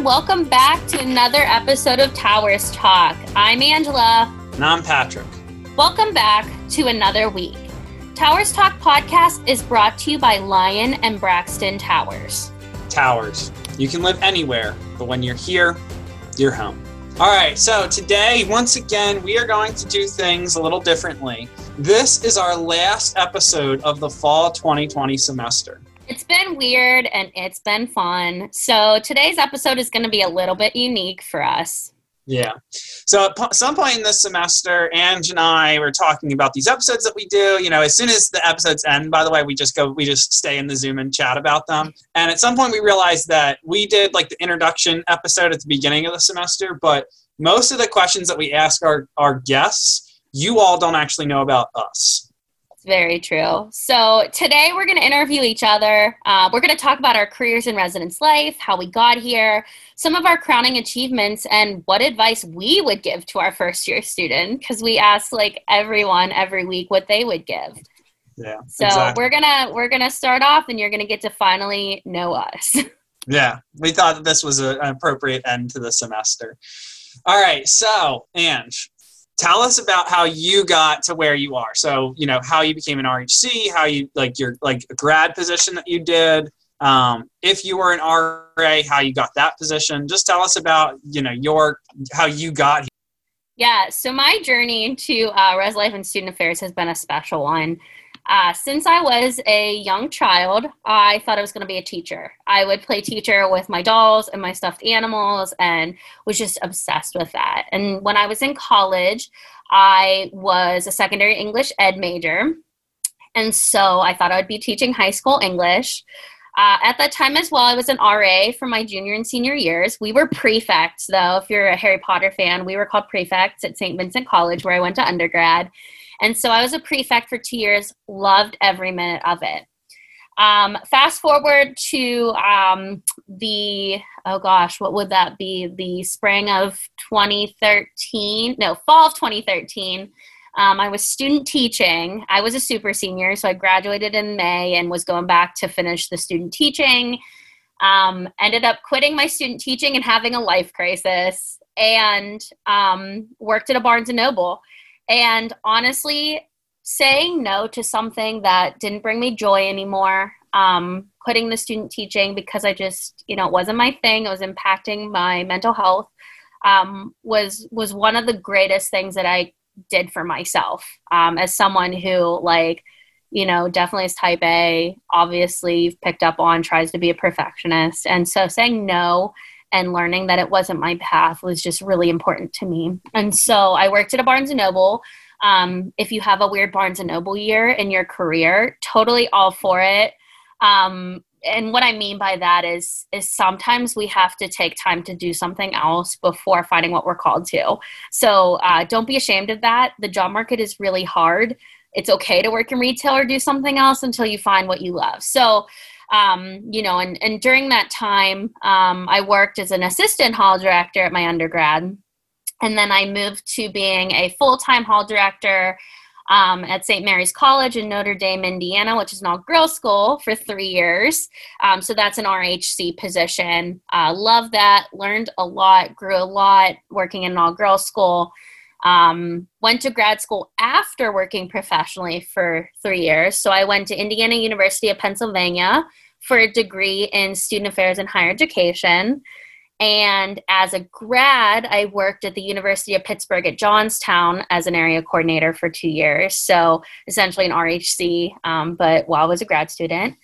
everyone. Welcome back to another episode of Towers Talk. I'm Angela. And I'm Patrick. Welcome back to another week. Towers Talk podcast is brought to you by Lyon and Braxton Towers. Towers. You can live anywhere, but when you're here, you're home. All right, so today, once again, we are going to do things a little differently. This is our last episode of the fall 2020 semester. It's been weird and it's been fun. So today's episode is going to be a little bit unique for us. Yeah. So at some point in this semester, Ange and I were talking about these episodes that we do. You know, as soon as the episodes end, by the way, we just go, we just stay in the Zoom and chat about them. And at some point, we realized that we did like the introduction episode at the beginning of the semester, but most of the questions that we ask our, our guests, you all don't actually know about us. It's very true. So today we're going to interview each other. Uh, we're going to talk about our careers in residence life, how we got here, some of our crowning achievements, and what advice we would give to our first year student because we ask like everyone every week what they would give. Yeah. So exactly. we're gonna we're gonna start off, and you're gonna get to finally know us. yeah, we thought that this was a, an appropriate end to the semester. All right, so Ange, tell us about how you got to where you are. So you know how you became an rhc how you like your like grad position that you did. Um, if you were an ra how you got that position. Just tell us about you know your how you got here. Yeah so my journey to uh, res life and student affairs has been a special one uh, since I was a young child, I thought I was going to be a teacher. I would play teacher with my dolls and my stuffed animals and was just obsessed with that. And when I was in college, I was a secondary English ed major. And so I thought I would be teaching high school English. Uh, at that time as well, I was an RA for my junior and senior years. We were prefects, though. If you're a Harry Potter fan, we were called prefects at St. Vincent College, where I went to undergrad. And so I was a prefect for two years, loved every minute of it. Um, fast forward to um, the, oh gosh, what would that be? The spring of 2013, no, fall of 2013. Um, I was student teaching. I was a super senior, so I graduated in May and was going back to finish the student teaching. Um, ended up quitting my student teaching and having a life crisis and um, worked at a Barnes and Noble. And honestly, saying no to something that didn't bring me joy anymore, um, quitting the student teaching because I just, you know, it wasn't my thing. It was impacting my mental health. Um, was was one of the greatest things that I did for myself um, as someone who like you know definitely is type a obviously picked up on tries to be a perfectionist and so saying no and learning that it wasn't my path was just really important to me. And so I worked at a Barnes and Noble. Um, if you have a weird Barnes and Noble year in your career, totally all for it. Um, and what I mean by that is is sometimes we have to take time to do something else before finding what we're called to. So uh, don't be ashamed of that. The job market is really hard. It's okay to work in retail or do something else until you find what you love. So um, you know, and, and during that time, um, I worked as an assistant hall director at my undergrad. And then I moved to being a full time hall director um, at St. Mary's College in Notre Dame, Indiana, which is an all girls school for three years. Um, so that's an RHC position. Uh, love that, learned a lot, grew a lot working in an all girls school. Um, went to grad school after working professionally for three years. So I went to Indiana University of Pennsylvania for a degree in student affairs and higher education. And as a grad, I worked at the University of Pittsburgh at Johnstown as an area coordinator for two years. So essentially an RHC, um, but while I was a grad student.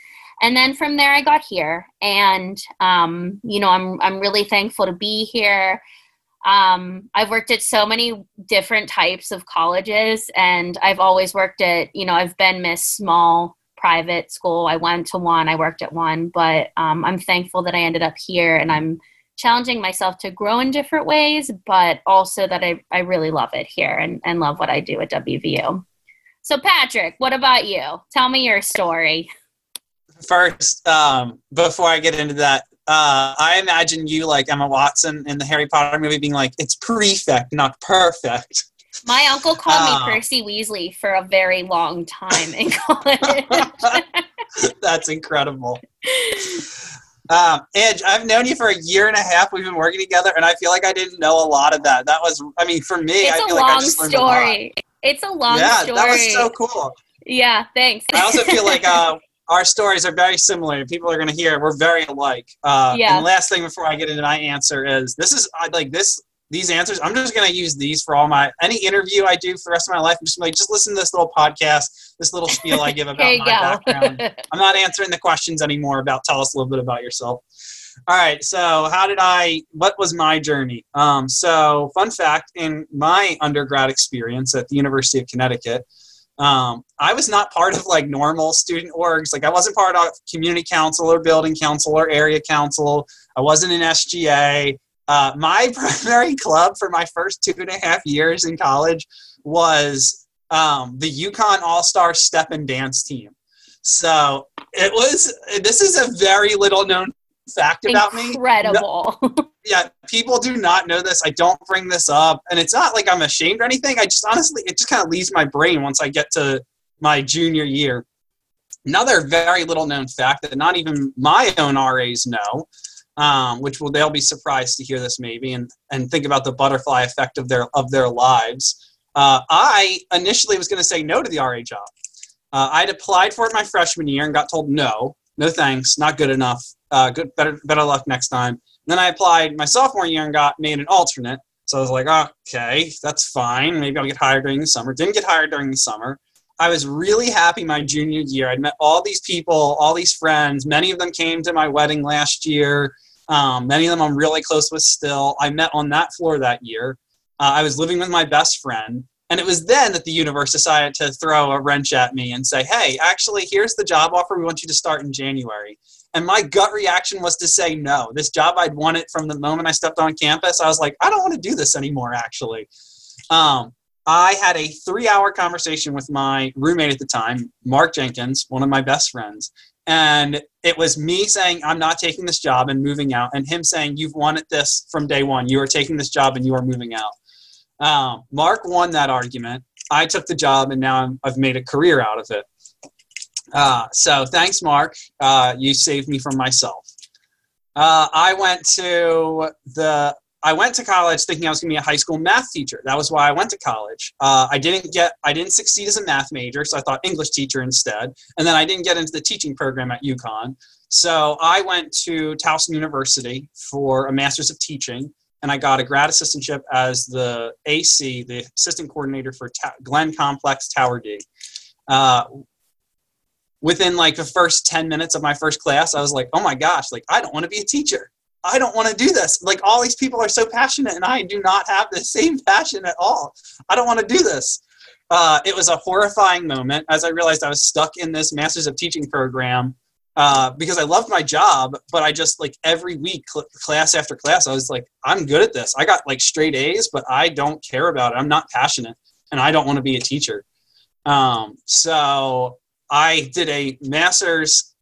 And then from there, I got here. And, um, you know, I'm, I'm really thankful to be here. Um, I've worked at so many different types of colleges, and I've always worked at, you know, I've been Miss Small private school. I went to one, I worked at one, but um, I'm thankful that I ended up here and I'm challenging myself to grow in different ways, but also that I, I really love it here and, and love what I do at WVU. So, Patrick, what about you? Tell me your story. First, um, before I get into that, uh, I imagine you like Emma Watson in the Harry Potter movie being like, it's prefect, not perfect. My uncle called uh, me. Percy Weasley for a very long time in college. That's incredible. Um, Ange, I've known you for a year and a half. We've been working together, and I feel like I didn't know a lot of that. That was, I mean, for me, it's I feel like I just learned a lot. story. It's a long yeah, story. that was so cool. Yeah, thanks. I also feel like uh, our stories are very similar. People are going to hear we're very alike. Uh, Yeah. And the last thing before I get into my answer is this is I like this these answers. I'm just going to use these for all my any interview I do for the rest of my life. I'm just gonna, like just listen to this little podcast, this little spiel I give about my background. I'm not answering the questions anymore about tell us a little bit about yourself. All right, so how did I what was my journey? Um, so fun fact in my undergrad experience at the University of Connecticut, um, I was not part of like normal student orgs. Like I wasn't part of community council or building council or area council. I wasn't in SGA. Uh, my primary club for my first two and a half years in college was um, the UConn All Star Step and Dance team. So it was. This is a very little known fact about me. Incredible. Yeah, people do not know this. I don't bring this up, and it's not like I'm ashamed or anything. I just honestly, it just kind of leaves my brain once I get to my junior year. Another very little known fact that not even my own RAs know, um, which will they'll be surprised to hear this maybe, and and think about the butterfly effect of their of their lives. Uh, I initially was going to say no to the RA job. Uh, I'd applied for it my freshman year and got told no, no thanks, not good enough. Uh, good, better, better luck next time. And then I applied my sophomore year and got made an alternate. So I was like, okay, that's fine. Maybe I'll get hired during the summer. Didn't get hired during the summer. I was really happy my junior year. I'd met all these people, all these friends. Many of them came to my wedding last year. Um, many of them I'm really close with still. I met on that floor that year. Uh, I was living with my best friend. And it was then that the universe decided to throw a wrench at me and say, hey, actually, here's the job offer. We want you to start in January. And my gut reaction was to say no. This job I'd wanted from the moment I stepped on campus. I was like, I don't want to do this anymore, actually. Um, I had a three hour conversation with my roommate at the time, Mark Jenkins, one of my best friends. And it was me saying, I'm not taking this job and moving out, and him saying, You've wanted this from day one. You are taking this job and you are moving out. Um, Mark won that argument. I took the job, and now I'm, I've made a career out of it. Uh, so thanks, Mark. Uh, you saved me from myself. Uh, I went to the I went to college thinking I was going to be a high school math teacher. That was why I went to college. Uh, I didn't get I didn't succeed as a math major, so I thought English teacher instead. And then I didn't get into the teaching program at UConn. So I went to Towson University for a master's of teaching, and I got a grad assistantship as the AC, the assistant coordinator for Ta- Glen Complex Tower D. Uh, within like the first 10 minutes of my first class, I was like, oh my gosh, like I don't want to be a teacher. I don't want to do this. Like all these people are so passionate, and I do not have the same passion at all. I don't want to do this. Uh, it was a horrifying moment as I realized I was stuck in this Masters of Teaching program uh, because I loved my job, but I just like every week, cl- class after class, I was like, I'm good at this. I got like straight A's, but I don't care about it. I'm not passionate, and I don't want to be a teacher. Um, so I did a master's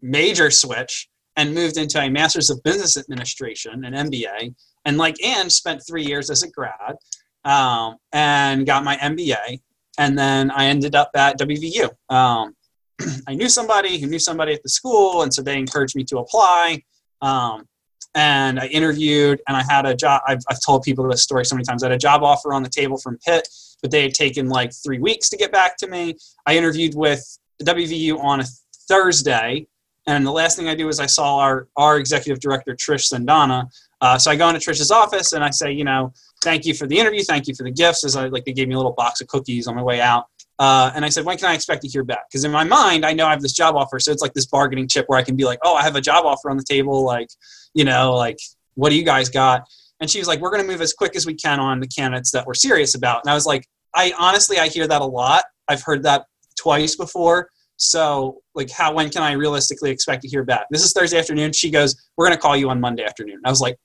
major switch and moved into a master's of business administration, an MBA. And like Anne, spent three years as a grad um, and got my MBA. And then I ended up at WVU. Um, I knew somebody who knew somebody at the school, and so they encouraged me to apply. Um, and I interviewed, and I had a job. I've, I've told people this story so many times. I had a job offer on the table from Pitt, but they had taken like three weeks to get back to me. I interviewed with WVU on a Thursday, and the last thing I do is I saw our, our executive director, Trish Sandana. Uh, so I go into Trish's office and I say, you know, thank you for the interview, thank you for the gifts. As I like, they gave me a little box of cookies on my way out. Uh, and I said, when can I expect to hear back? Because in my mind, I know I have this job offer, so it's like this bargaining chip where I can be like, oh, I have a job offer on the table, like, you know, like, what do you guys got? And she was like, we're going to move as quick as we can on the candidates that we're serious about. And I was like, I honestly, I hear that a lot. I've heard that twice before. So, like, how when can I realistically expect to hear back? This is Thursday afternoon. She goes, "We're going to call you on Monday afternoon." I was like,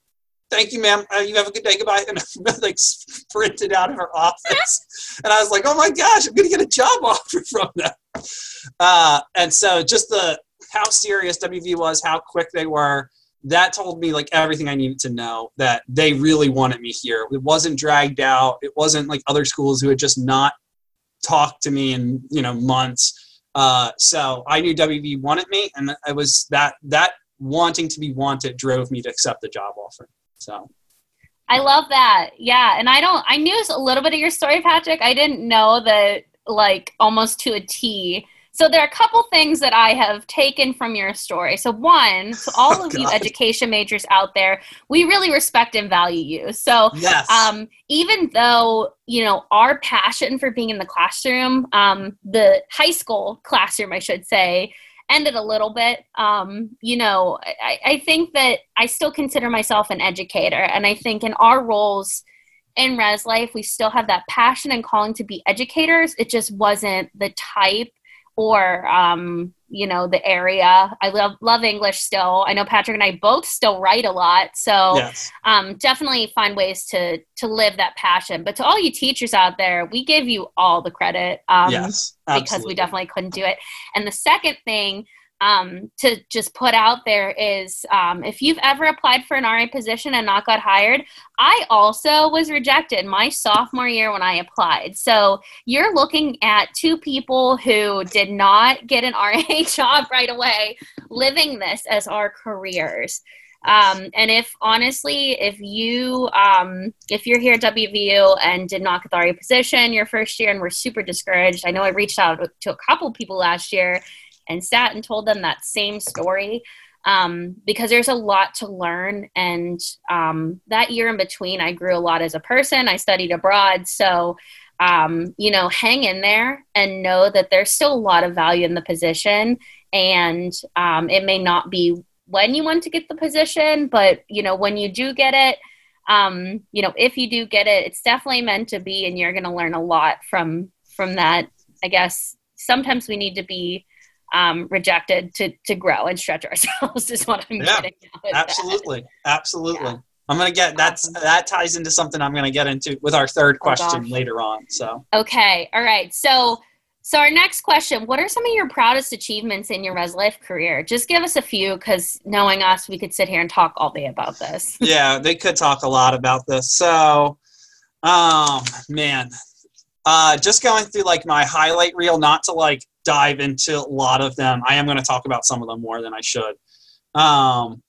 "Thank you, ma'am. Uh, you have a good day. Goodbye." And I like sprinted out of her office, and I was like, "Oh my gosh, I'm going to get a job offer from them." Uh, and so, just the how serious WV was, how quick they were. That told me like everything I needed to know that they really wanted me here. It wasn't dragged out. It wasn't like other schools who had just not talked to me in you know months uh, so I knew WV wanted me, and it was that that wanting to be wanted drove me to accept the job offer. So I love that. Yeah. And I don't, I knew a little bit of your story, Patrick. I didn't know that like almost to a T. So there are a couple things that I have taken from your story. So one, so all oh, of God. you education majors out there, we really respect and value you. So yes. um, even though you know our passion for being in the classroom, um, the high school classroom, I should say, ended a little bit. Um, you know, I, I think that I still consider myself an educator, and I think in our roles in res life, we still have that passion and calling to be educators. It just wasn't the type or um, you know the area. I love love english still. I know patrick and i both still write a lot. So yes. um, definitely find ways to to live that passion. But to all you teachers out there we give you all the credit um, yes, because we definitely couldn't do it. And the second thing um, to just put out there is um, if you've ever applied for an RA position and not got hired, I also was rejected my sophomore year when I applied. So you're looking at two people who did not get an RA job right away, living this as our careers. Um, and if honestly, if you um, if you're here at WVU and did not get the RA position your first year and were super discouraged, I know I reached out to a couple people last year and sat and told them that same story um, because there's a lot to learn. And um, that year in between, I grew a lot as a person. I studied abroad. So, um, you know, hang in there and know that there's still a lot of value in the position. And um, it may not be when you want to get the position, but, you know, when you do get it, um, you know, if you do get it, it's definitely meant to be, and you're going to learn a lot from from that. I guess sometimes we need to be um, rejected to to grow and stretch ourselves is what I'm yeah, getting absolutely that. absolutely yeah. i'm gonna get that's awesome. that ties into something i'm gonna get into with our third oh, question oh later on so okay all right so so our next question what are some of your proudest achievements in your res life career just give us a few because knowing us we could sit here and talk all day about this yeah they could talk a lot about this so um man uh, just going through like my highlight reel, not to like dive into a lot of them. I am going to talk about some of them more than I should. Um,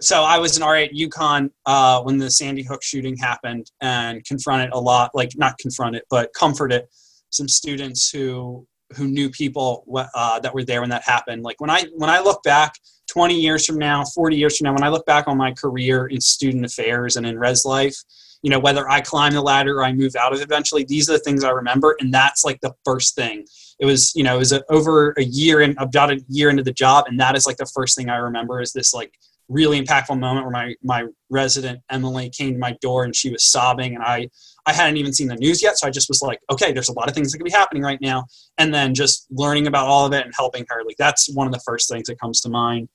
so I was an RA at UConn uh, when the Sandy Hook shooting happened and confronted a lot, like not confronted, but comforted some students who who knew people uh, that were there when that happened. Like when I when I look back 20 years from now, 40 years from now, when I look back on my career in student affairs and in res life, you know, whether I climb the ladder or I move out of eventually, these are the things I remember. And that's like the first thing it was you know it was a, over a year and about a year into the job and that is like the first thing i remember is this like really impactful moment where my my resident emily came to my door and she was sobbing and i i hadn't even seen the news yet so i just was like okay there's a lot of things that could be happening right now and then just learning about all of it and helping her like that's one of the first things that comes to mind.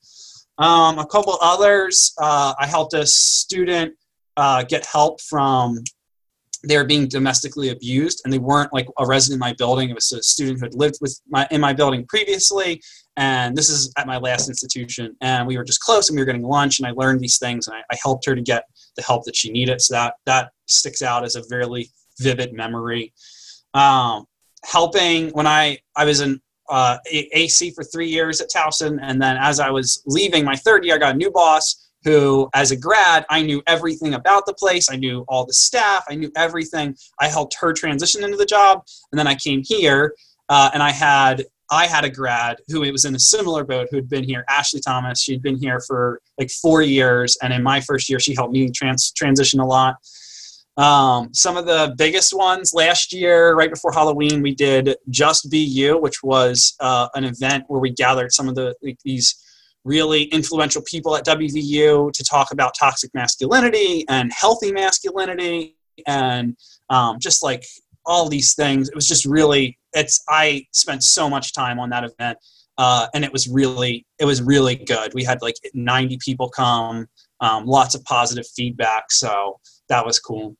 Um, a couple others uh, i helped a student uh, get help from they were being domestically abused and they weren't like a resident in my building. It was a student who had lived with my in my building previously. And this is at my last institution. And we were just close and we were getting lunch and I learned these things and I, I helped her to get the help that she needed. So that that sticks out as a very vivid memory. Um, helping when I I was in uh, AC for three years at Towson, and then as I was leaving my third year, I got a new boss who, as a grad, I knew everything about the place. I knew all the staff. I knew everything. I helped her transition into the job, and then I came here, uh, and I had I had a grad who it was in a similar boat who had been here, Ashley Thomas. She'd been here for like four years, and in my first year, she helped me trans- transition a lot. Um, some of the biggest ones last year, right before Halloween, we did Just Be You, which was uh, an event where we gathered some of the like, these really influential people at WVU to talk about toxic masculinity and healthy masculinity and um, just like all these things. It was just really, it's, I spent so much time on that event. Uh, and it was really, it was really good. We had like 90 people come, um, lots of positive feedback. So that was cool.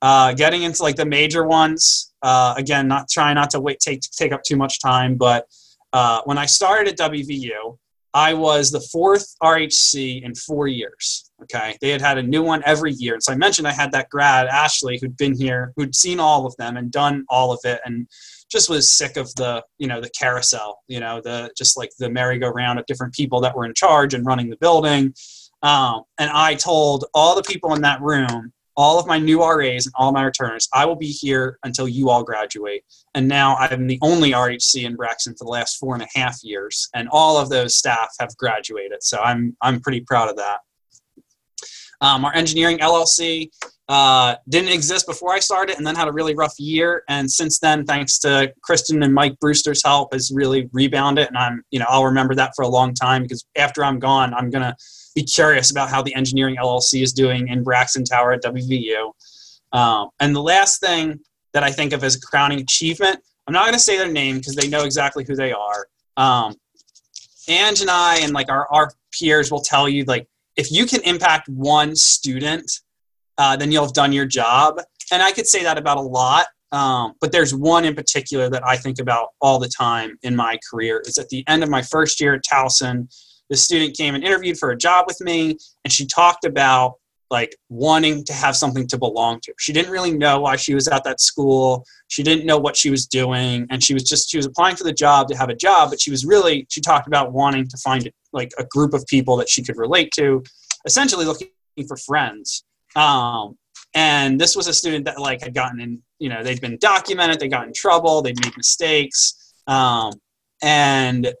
Uh, getting into like the major ones, uh, again, not trying not to wait, take, take up too much time, but uh, when I started at WVU, I was the fourth RHC in four years. Okay. They had had a new one every year. And so I mentioned I had that grad, Ashley, who'd been here, who'd seen all of them and done all of it and just was sick of the you know the carousel you know the just like the merry-go-round of different people that were in charge and running the building um, and i told all the people in that room all of my new ras and all my returners i will be here until you all graduate. And now i'm the only rhc in braxton for the last four and a half years and all of those staff have graduated so i'm i'm pretty proud of that. Um, our engineering llc uh, didn't exist before I started and then had a really rough year. And since then, thanks to Kristen and Mike Brewster's help, has really rebounded. And I'm, you know, I'll remember that for a long time because after I'm gone, I'm going to be curious about how the engineering LLC is doing in Braxton Tower at WVU. Um, and the last thing that I think of as a crowning achievement, I'm not going to say their name because they know exactly who they are. Um, Ange and I and like our, our peers will tell you like, if you can impact one student uh, then you'll have done your job. And I could say that about a lot. Um, but there's one in particular that I think about all the time in my career. It's at the end of my first year at Towson. The student came and interviewed for a job with me, and she talked about like wanting to have something to belong to. She didn't really know why she was at that school. She didn't know what she was doing, and she was just she was applying for the job to have a job. But she was really she talked about wanting to find like a group of people that she could relate to, essentially looking for friends. Um, and this was a student that like had gotten in, you know, they'd been documented, they got in trouble, they made mistakes. Um, and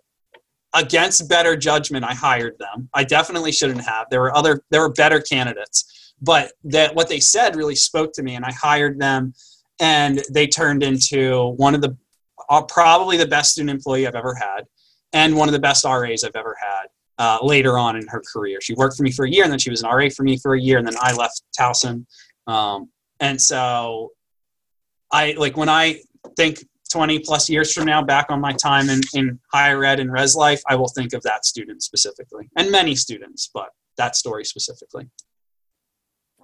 against better judgment, I hired them. I definitely shouldn't have. There were other, there were better candidates, but that what they said really spoke to me, and I hired them, and they turned into one of the uh, probably the best student employee I've ever had, and one of the best RAs I've ever had uh, later on in her career. She worked for me for a year, and then she was an RA for me for a year, and then I left Towson. Um, and so, I like when I think 20 plus years from now back on my time in, in higher ed and res life, I will think of that student specifically, and many students, but that story specifically.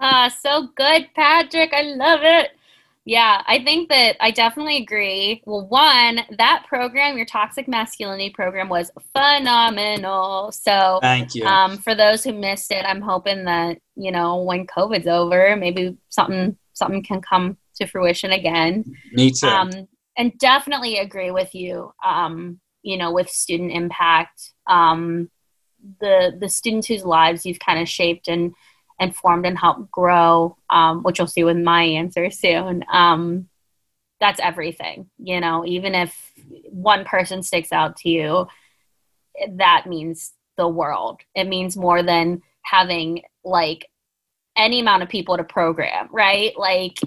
Ah, so good, Patrick. I love it. Yeah, I think that I definitely agree. Well, one, that program, your toxic masculinity program, was phenomenal. So, thank you. Um, for those who missed it, I'm hoping that you know when COVID's over, maybe something something can come to fruition again. Me too. Um, and definitely agree with you. Um, you know, with student impact, um, the the students whose lives you've kind of shaped and and formed and helped grow, um, which you'll see with my answer soon. Um, that's everything, you know, even if one person sticks out to you, that means the world. It means more than having like any amount of people to program, right? Like,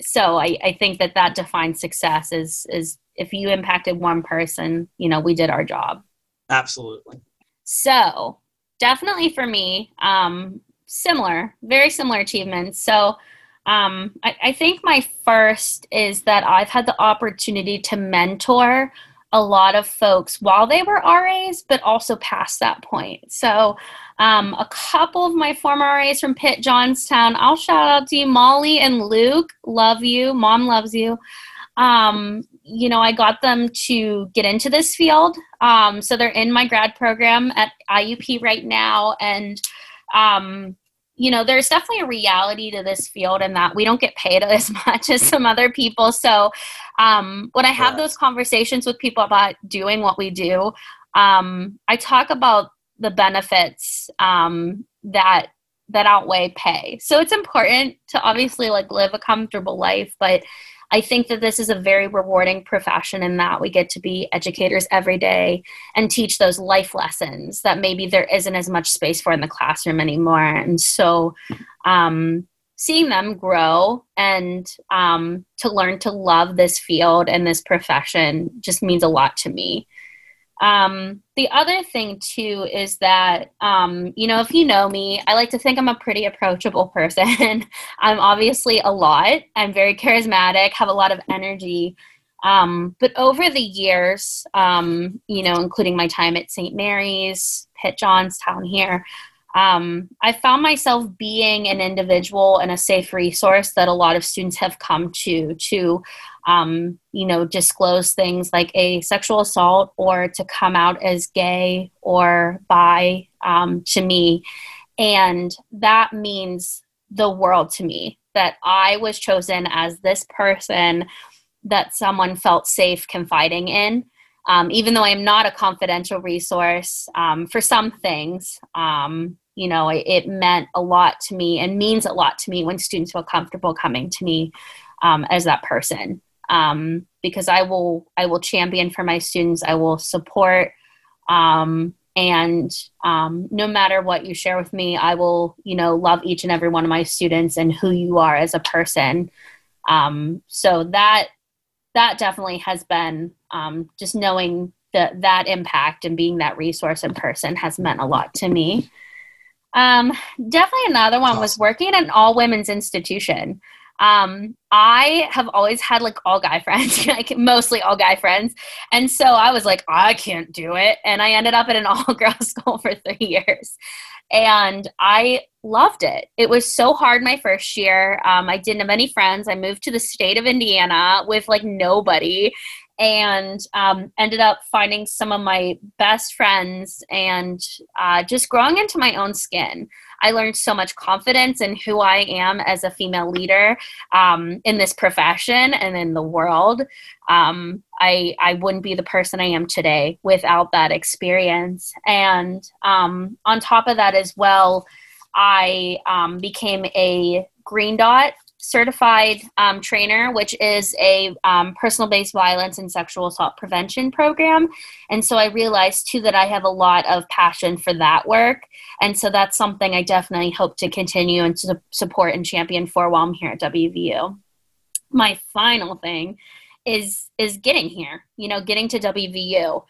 so I, I think that that defines success is, is if you impacted one person, you know, we did our job. Absolutely. So definitely for me, um, similar, very similar achievements. So um, I, I think my first is that I've had the opportunity to mentor a lot of folks while they were RAs, but also past that point. So, um, a couple of my former RAs from Pitt Johnstown, I'll shout out to you, Molly and Luke. Love you. Mom loves you. Um, you know, I got them to get into this field. Um, so they're in my grad program at IUP right now. And um, you know, there's definitely a reality to this field in that we don't get paid as much as some other people. So, um, when I have those conversations with people about doing what we do, um, I talk about the benefits um, that that outweigh pay. So it's important to obviously like live a comfortable life, but I think that this is a very rewarding profession in that we get to be educators every day and teach those life lessons that maybe there isn't as much space for in the classroom anymore. And so, um, seeing them grow and um, to learn to love this field and this profession just means a lot to me. Um, the other thing too is that um, you know if you know me, I like to think I'm a pretty approachable person. I'm obviously a lot. I'm very charismatic, have a lot of energy. Um, but over the years, um, you know, including my time at St. Mary's, Pitt Johnstown here, um, I found myself being an individual and a safe resource that a lot of students have come to to um, you know disclose things like a sexual assault or to come out as gay or bi um, to me and that means the world to me that i was chosen as this person that someone felt safe confiding in. Um, even though I am not a confidential resource um, for some things, um, you know, it, it, meant a lot to me and means a lot to me when students feel comfortable coming to me um, as that person. Um, because I will, I will champion for my students. I will support, um, and no matter what you share with me, I will, you know, love each and every one of my students and who you are as a person. so that that definitely has been um, just knowing that that impact and being that resource in person has meant a lot to me. Um, definitely another one was working at an all women's institution. Um, I have always had like all guy friends, like mostly all guy friends. And so I was like, I can't do it. And I ended up at an all girl school for three years and I loved it. It was so hard my first year. Um, I didn't have any friends. I moved to the state of Indiana with like nobody and um, ended up finding some of my best friends and uh, just growing into my own skin. I learned so much confidence in who I am as a female leader um, in this profession and in the world. Um, I I wouldn't be the person I am today without that experience. And um, on top of that as well, I um, became a Green Dot certified um, trainer, which is a um, personal based violence and sexual assault prevention program. And so I realized too that I have a lot of passion for that work. And so that's something I definitely hope to continue and to support and champion for while I'm here at WVU. My final thing is is getting here, you know, getting to WVU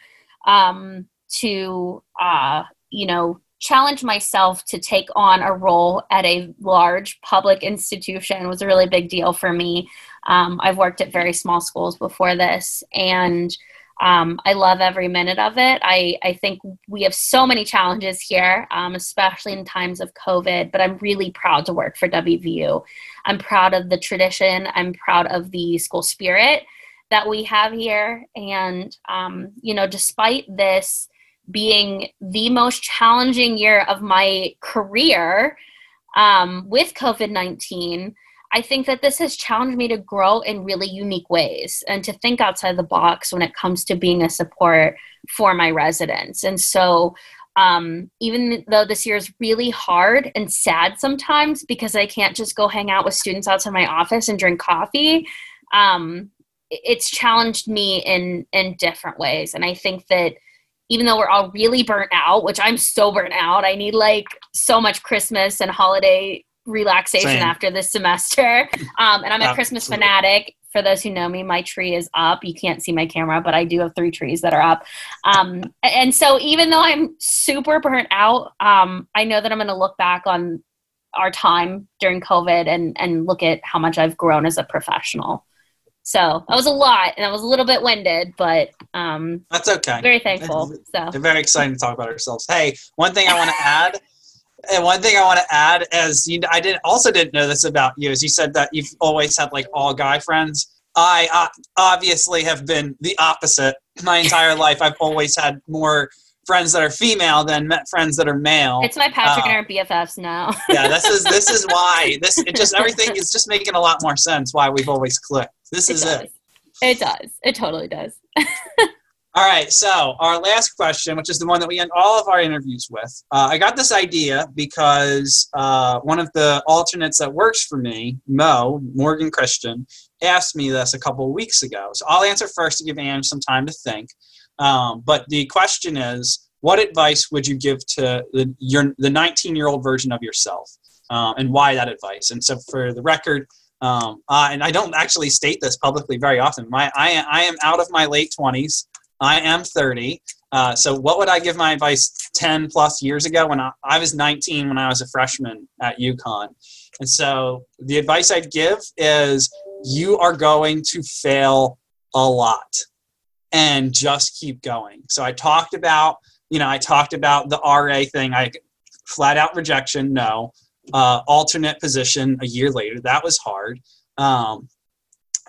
um, to uh, you know challenge myself to take on a role at a large public institution was a really big deal for me. Um, I've worked at very small schools before this, and um, I love every minute of it. I, I think we have so many challenges here, um, especially in times of COVID, but I'm really proud to work for WVU. I'm proud of the tradition, I'm proud of the school spirit that we have here. And, um, you know, despite this, being the most challenging year of my career um, with COVID 19, I think that this has challenged me to grow in really unique ways and to think outside the box when it comes to being a support for my residents. And so, um, even though this year is really hard and sad sometimes because I can't just go hang out with students outside my office and drink coffee, um, it's challenged me in in different ways. And I think that even though we're all really burnt out, which I'm so burnt out, I need like so much Christmas and holiday relaxation Same. after this semester. Um, and I'm a Christmas fanatic. For those who know me, my tree is up. You can't see my camera, but I do have three trees that are up. Um, and so even though I'm super burnt out, um, I know that I'm going to look back on our time during COVID and, and look at how much I've grown as a professional. So that was a lot, and I was a little bit winded, but um, that's okay. Very thankful. So They're very excited to talk about ourselves. Hey, one thing I want to add, and one thing I want to add as you, I didn't also didn't know this about you, is you said that you've always had like all guy friends. I uh, obviously have been the opposite my entire life. I've always had more friends that are female than friends that are male. It's my Patrick uh, and our BFFs now. yeah, this is this is why this it just everything is just making a lot more sense why we've always clicked. This it is does. it. It does. It totally does. all right. So our last question, which is the one that we end all of our interviews with, uh, I got this idea because uh, one of the alternates that works for me, Mo Morgan Christian, asked me this a couple of weeks ago. So I'll answer first to give Anne some time to think. Um, but the question is, what advice would you give to the, your, the 19 year old version of yourself? Um, and why that advice? And so, for the record, um, uh, and I don't actually state this publicly very often. My, I, I am out of my late 20s. I am 30. Uh, so, what would I give my advice 10 plus years ago when I, I was 19 when I was a freshman at UConn? And so, the advice I'd give is you are going to fail a lot and just keep going. So I talked about, you know, I talked about the RA thing. I flat out rejection, no. Uh, alternate position a year later, that was hard. Um,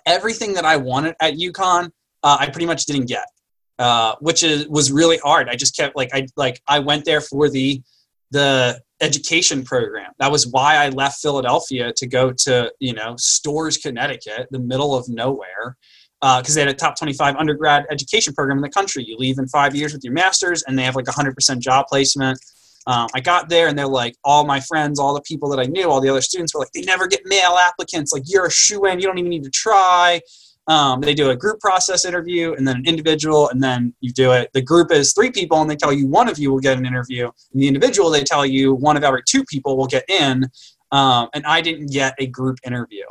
everything that I wanted at UConn, uh, I pretty much didn't get, uh, which is was really hard. I just kept like I like I went there for the the education program. That was why I left Philadelphia to go to you know Storrs, Connecticut, the middle of nowhere because uh, they had a top 25 undergrad education program in the country. You leave in five years with your master's, and they have like 100% job placement. Um, I got there, and they're like, all my friends, all the people that I knew, all the other students were like, they never get male applicants. Like, you're a shoe in. You don't even need to try. Um, they do a group process interview and then an individual, and then you do it. The group is three people, and they tell you one of you will get an interview. And the individual, they tell you one of every two people will get in. Um, and I didn't get a group interview.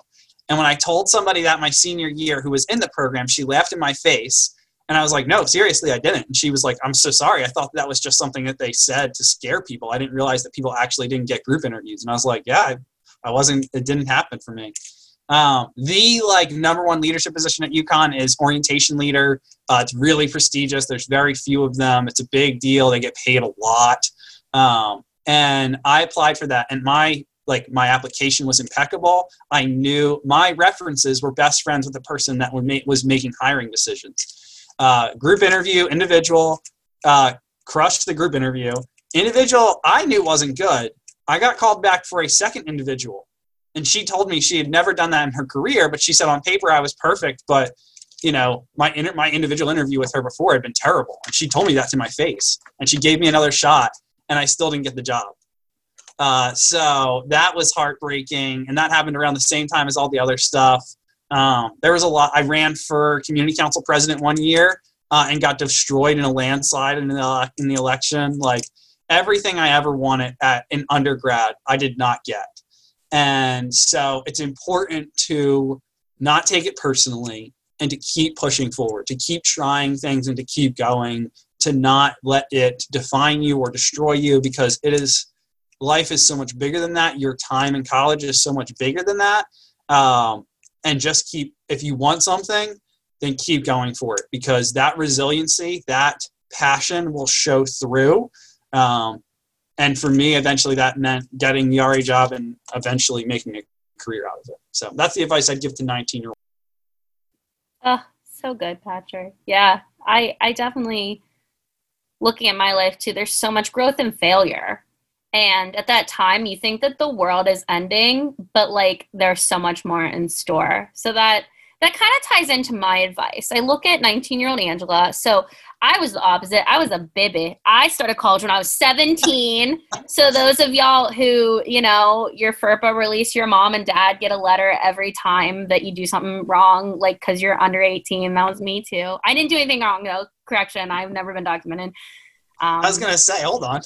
And when I told somebody that my senior year who was in the program, she laughed in my face. And I was like, no, seriously, I didn't. And she was like, I'm so sorry. I thought that was just something that they said to scare people. I didn't realize that people actually didn't get group interviews. And I was like, yeah, I, I wasn't, it didn't happen for me. Um, the like number one leadership position at UConn is orientation leader. Uh, it's really prestigious. There's very few of them. It's a big deal. They get paid a lot. Um, and I applied for that. And my like my application was impeccable. I knew my references were best friends with the person that was making hiring decisions. Uh, group interview, individual, uh, crushed the group interview. Individual, I knew wasn't good. I got called back for a second individual. And she told me she had never done that in her career, but she said on paper I was perfect, but you know, my inter- my individual interview with her before had been terrible. And she told me that to my face. And she gave me another shot and I still didn't get the job. Uh, so that was heartbreaking, and that happened around the same time as all the other stuff. Um, there was a lot. I ran for community council president one year uh, and got destroyed in a landslide in the in the election. Like everything I ever wanted at an undergrad, I did not get. And so it's important to not take it personally and to keep pushing forward, to keep trying things and to keep going, to not let it define you or destroy you because it is life is so much bigger than that. Your time in college is so much bigger than that. Um, and just keep, if you want something, then keep going for it because that resiliency, that passion will show through. Um, and for me, eventually that meant getting the RA job and eventually making a career out of it. So that's the advice I'd give to 19 year olds. Oh, so good, Patrick. Yeah, I, I definitely, looking at my life too, there's so much growth and failure and at that time you think that the world is ending but like there's so much more in store. So that that kind of ties into my advice. I look at 19 year old angela. So i was the opposite. I was a baby i started college when i was 17 so those of y'all who you know your ferpa release your mom and dad get a letter every time that you do something wrong like because you're under 18 that was me too. I didn't do anything wrong though. Correction i've never been documented. Um, I was gonna say, hold on.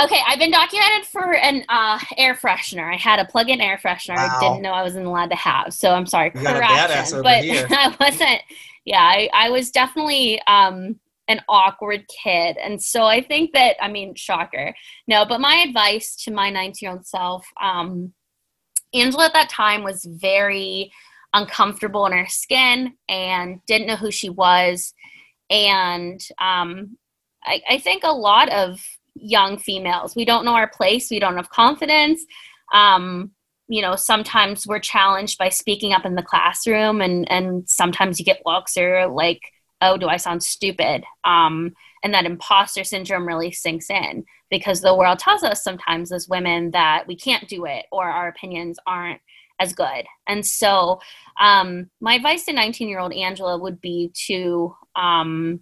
Okay, I've been documented for an uh, air freshener. I had a plug-in air freshener. Wow. I didn't know I wasn't allowed to have. So I'm sorry, you correction. but I wasn't. Yeah, I, I was definitely um, an awkward kid, and so I think that I mean, shocker. No, but my advice to my 19-year-old self, um, Angela at that time was very uncomfortable in her skin and didn't know who she was, and um, I, I think a lot of young females. We don't know our place. We don't have confidence. Um, you know, sometimes we're challenged by speaking up in the classroom, and and sometimes you get looks or like, oh, do I sound stupid? Um, and that imposter syndrome really sinks in because the world tells us sometimes as women that we can't do it or our opinions aren't as good. And so, um, my advice to 19 year old Angela would be to um,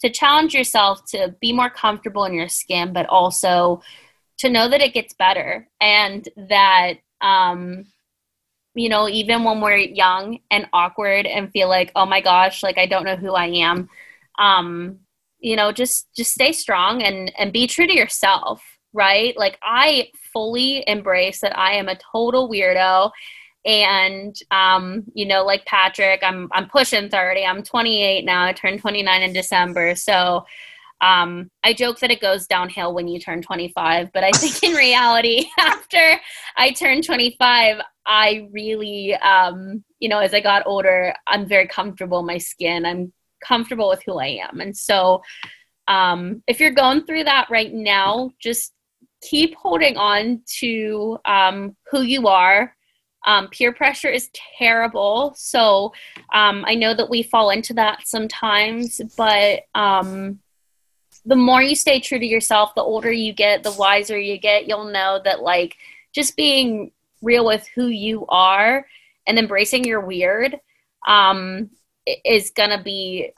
to challenge yourself to be more comfortable in your skin, but also to know that it gets better and that, um, you know, even when we're young and awkward and feel like, oh my gosh, like I don't know who I am, um, you know, just just stay strong and and be true to yourself, right? Like I fully embrace that I am a total weirdo and um, you know like patrick i'm i'm pushing 30 i'm 28 now i turned 29 in december. So um, i joke that it goes downhill when you turn 25 but i think in reality after i turned 25 i really um, you know as i got older i'm very comfortable in my skin. I'm comfortable with who i am. And so um, if you're going through that right now just keep holding on to um, who you are um, peer pressure is terrible. So um, I know that we fall into that sometimes, but um, the more you stay true to yourself, the older you get, the wiser you get, you'll know that like just being real with who you are and embracing your weird um, is going to be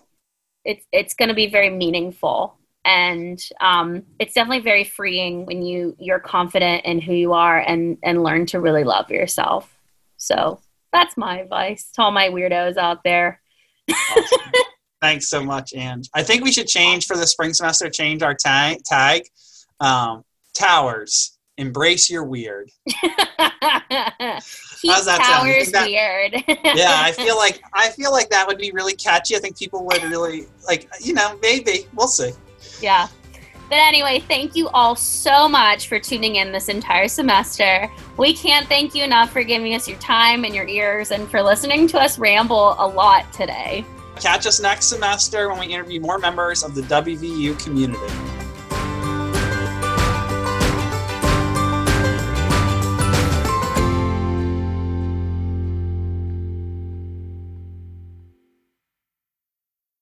it's it's to be very meaningful and um, it's definitely very freeing when you you're confident in who you are and and learn to really love yourself so that's my advice to all my weirdos out there Awesome. Thanks so much, Ange. I think we should change for the spring semester, change our tag. tag. Um, towers, embrace your weird. How's that towers that- weird Yeah, I feel like I feel like that would be really catchy. I think people would really like, you know, maybe we'll see. yeah but anyway thank you all so much for tuning in this entire semester we can't thank you enough for giving us your time and your ears and for listening to us ramble a lot today Catch us next semester when we interview more members of the WVU community.